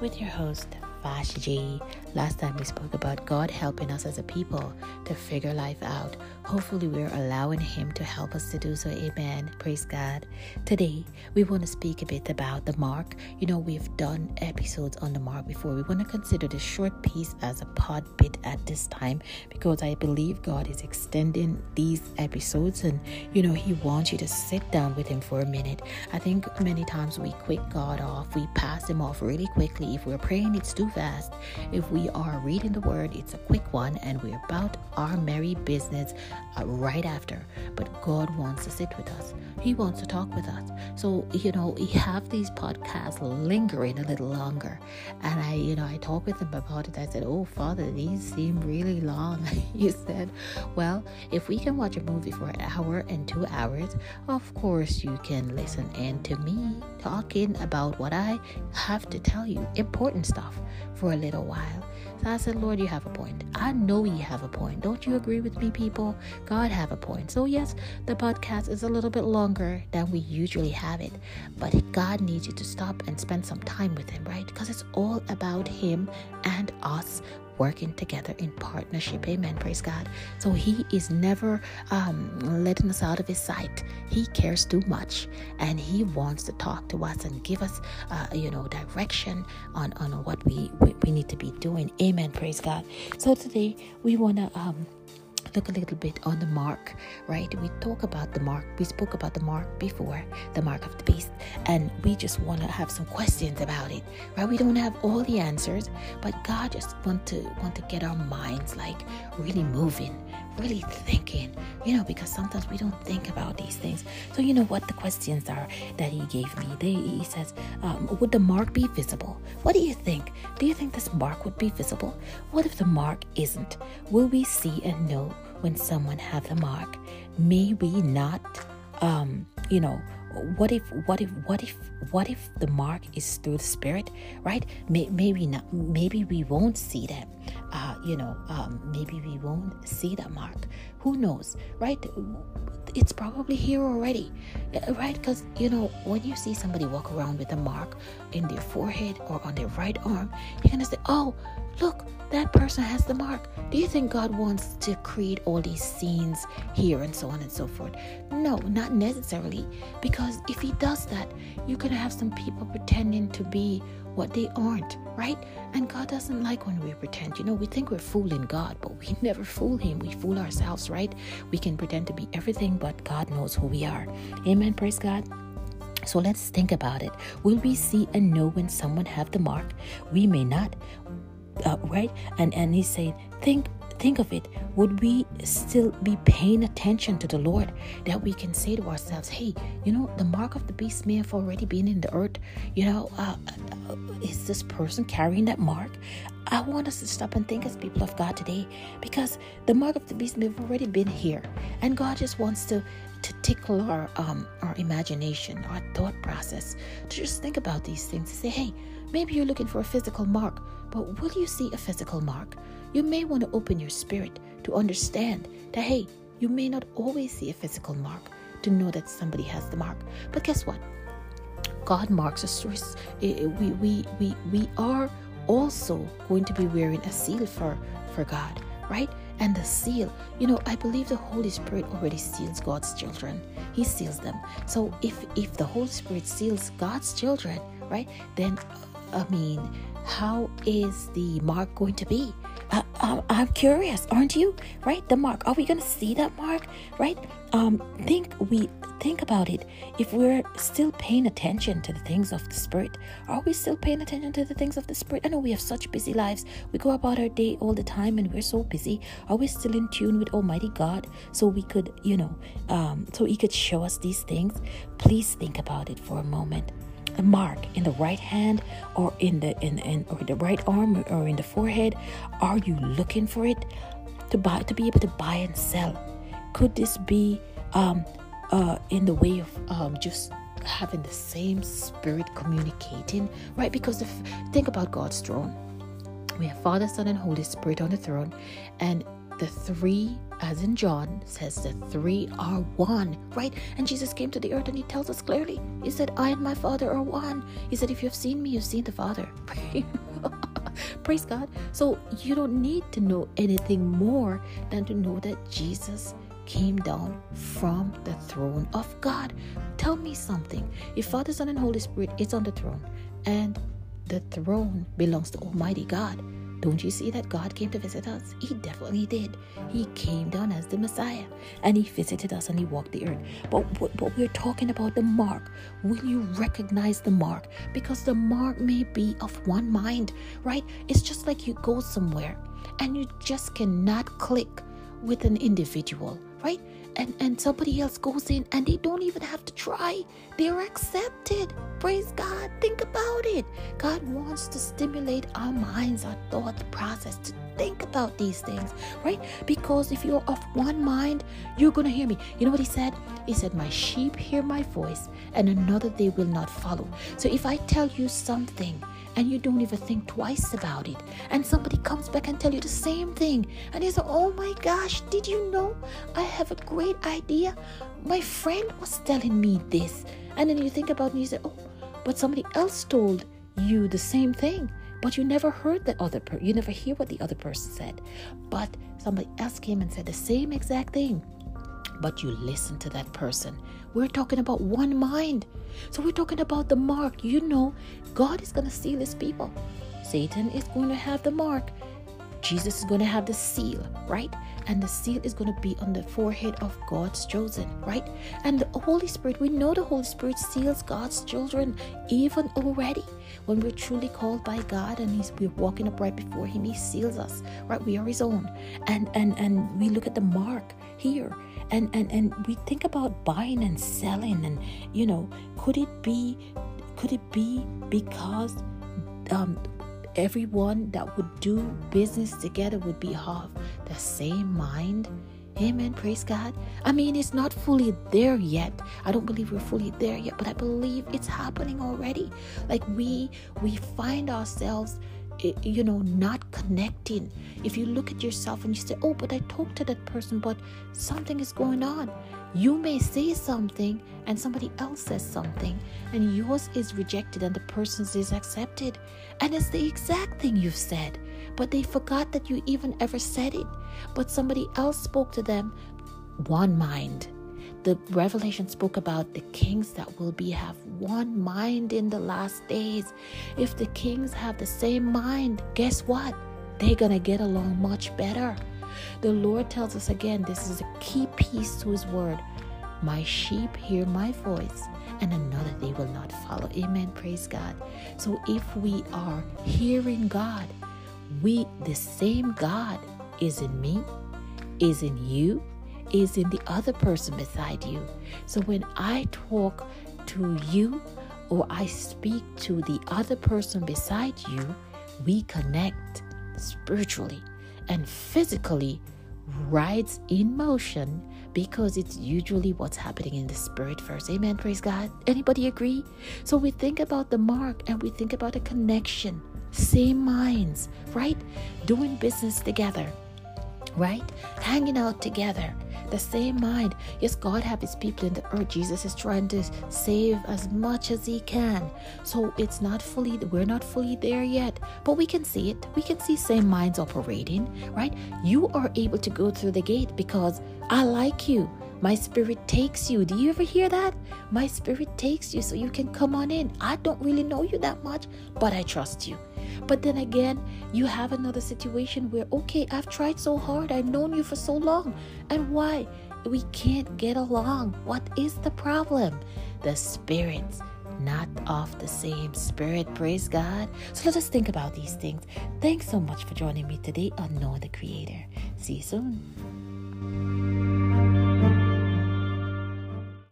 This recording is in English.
with your host, Vashti G. Last time we spoke about God helping us as a people to figure life out. Hopefully, we're allowing Him to help us to do so. Amen. Praise God. Today, we want to speak a bit about the mark. You know, we've done episodes on the mark before. We want to consider this short piece as a pod bit at this time because I believe God is extending these episodes and, you know, He wants you to sit down with Him for a minute. I think many times we quick God off, we pass Him off really quickly. If we're praying, it's too fast. If we are reading the Word, it's a quick one and we're about our merry business uh, right after. But God wants to sit with us. He wants to talk with us. So, you know, we have these podcasts lingering a little longer. And I, you know, I talked with him about it. I said, Oh, Father, these seem really long. he said, Well, if we can watch a movie for an hour and two hours, of course you can listen in to me talking about what I have to tell you, important stuff, for a little while. So I said, Lord, you have a point. I know you have a point. Don't you agree with me, people? God have a point. So yes, the podcast is a little bit longer than we usually have it, but God needs you to stop and spend some time with Him, right? Because it's all about Him and us working together in partnership. Amen. Praise God. So He is never um, letting us out of His sight. He cares too much, and He wants to talk to us and give us, uh, you know, direction on on what we, we we need to be doing. Amen. Praise God. So today we want to um look a little bit on the mark, right? We talk about the mark. We spoke about the mark before, the mark of the beast, and we just want to have some questions about it, right? We don't have all the answers, but God just want to want to get our minds like really moving, really thinking, you know, because sometimes we don't think about these things. So you know what the questions are that He gave me. They, he says, um, would the mark be visible? What do you think? Do you think this mark would be visible? What if the mark isn't? Will we see and know when someone has the mark? May we not, um, you know, what if what if what if what if the mark is through the spirit right? Maybe not maybe we won't see that uh, you know um, maybe we won't see that mark. Who knows right? It's probably here already right? Because you know when you see somebody walk around with a mark in their forehead or on their right arm you're gonna say oh look that person has the mark do you think god wants to create all these scenes here and so on and so forth no not necessarily because if he does that you're gonna have some people pretending to be what they aren't, right? And God doesn't like when we pretend. You know, we think we're fooling God, but we never fool Him. We fool ourselves, right? We can pretend to be everything, but God knows who we are. Amen. Praise God. So let's think about it. Will we see and know when someone have the mark? We may not, uh, right? And and he's saying, think think of it. Would we still be paying attention to the lord that we can say to ourselves hey you know the mark of the beast may have already been in the earth. You know uh, uh, is this person carrying that mark? I want us to stop and think as people of God today because the mark of the beast may have already been here. And God just wants to to tickle our um our imagination, our thought process, to just think about these things. To say, hey, maybe you're looking for a physical mark, but will you see a physical mark? You may want to open your spirit to understand that hey, you may not always see a physical mark to know that somebody has the mark. But guess what? God marks us. We we we we are also going to be wearing a seal for for God, right? And the seal, you know, I believe the Holy Spirit already seals God's children. He seals them. So if if the Holy Spirit seals God's children, right? Then I mean, how is the mark going to be? Uh, I'm curious, aren't you? Right, the mark. Are we going to see that mark? Right. Um, think we think about it. If we're still paying attention to the things of the spirit, are we still paying attention to the things of the spirit? I know we have such busy lives. We go about our day all the time, and we're so busy. Are we still in tune with Almighty God, so we could, you know, um, so He could show us these things? Please think about it for a moment the mark in the right hand or in the in, in or the right arm or in the forehead are you looking for it to buy to be able to buy and sell could this be um uh in the way of um just having the same spirit communicating right because if think about god's throne we have father son and holy spirit on the throne and the three as in John, says the three are one, right? And Jesus came to the earth and he tells us clearly, He said, I and my Father are one. He said, If you've seen me, you've seen the Father. Praise God. So you don't need to know anything more than to know that Jesus came down from the throne of God. Tell me something. If Father, Son, and Holy Spirit is on the throne, and the throne belongs to Almighty God, don't you see that God came to visit us? He definitely did. He came down as the Messiah and he visited us and he walked the earth. But, but we're talking about the mark. Will you recognize the mark? Because the mark may be of one mind, right? It's just like you go somewhere and you just cannot click with an individual, right? and and somebody else goes in and they don't even have to try. They're accepted. Praise god. Think about it. God wants to stimulate our minds our thought process to think about these things right because if you're of one mind you're gonna hear me you know what he said he said my sheep hear my voice and another they will not follow so if i tell you something and you don't even think twice about it. And somebody comes back and tell you the same thing. And you say, oh my gosh, did you know I have a great idea? My friend was telling me this. And then you think about it and you say, oh, but somebody else told you the same thing. But you never heard the other person. You never hear what the other person said. But somebody else came and said the same exact thing but you listen to that person. We're talking about one mind. So we're talking about the mark. You know, God is going to seal his people. Satan is going to have the mark. Jesus is going to have the seal, right? And the seal is going to be on the forehead of God's chosen, right? And the Holy Spirit, we know the Holy Spirit seals God's children even already. When we're truly called by God and He's we're walking upright before Him, He seals us, right? We are His own. And and and we look at the mark here and and and we think about buying and selling and you know could it be could it be because um everyone that would do business together would be of the same mind Amen. Praise God. I mean, it's not fully there yet. I don't believe we're fully there yet, but I believe it's happening already. Like we we find ourselves Eh, you know, not connecting. If you look at yourself and you say, Oh, but I talked to that person, but something is going on. You may say something and somebody else says something, and yours is rejected and the person's is accepted. And it's the exact thing you've said, but they forgot that you even ever said it. But somebody else spoke to them, one mind the revelation spoke about the kings that will be have one mind in the last days. If the kings have the same mind guess what? They're gonna get along much better. The lord tells us again this is a key piece to his word. My sheep hear my voice and another they will not follow. Amen. Praise god. So if we are hearing god we the same god is in me is in you is in the other person beside you. So when I talk to you or I speak to the other person beside you, we connect spiritually and physically rides in motion because it's usually what's happening in the spirit first. Amen. Praise God. Anybody agree? So we think about the mark and we think about a connection. Same minds, right? Doing business together, right? Hanging out together the same mind. Yes, God have his people in the earth. Jesus is trying to save as much as he can. So it's not fully, we're not fully there yet, but we can see it. We can see same minds operating, right? You are able to go through the gate because I like you. My spirit takes you. Do you ever hear that? My spirit takes you so you can come on in. I don't really know you that much, but I trust you. But then again, you have another situation where, okay, I've tried so hard, I've known you for so long. And why? We can't get along. What is the problem? The spirits not of the same spirit. Praise God. So let us think about these things. Thanks so much for joining me today on Know the Creator. See you soon.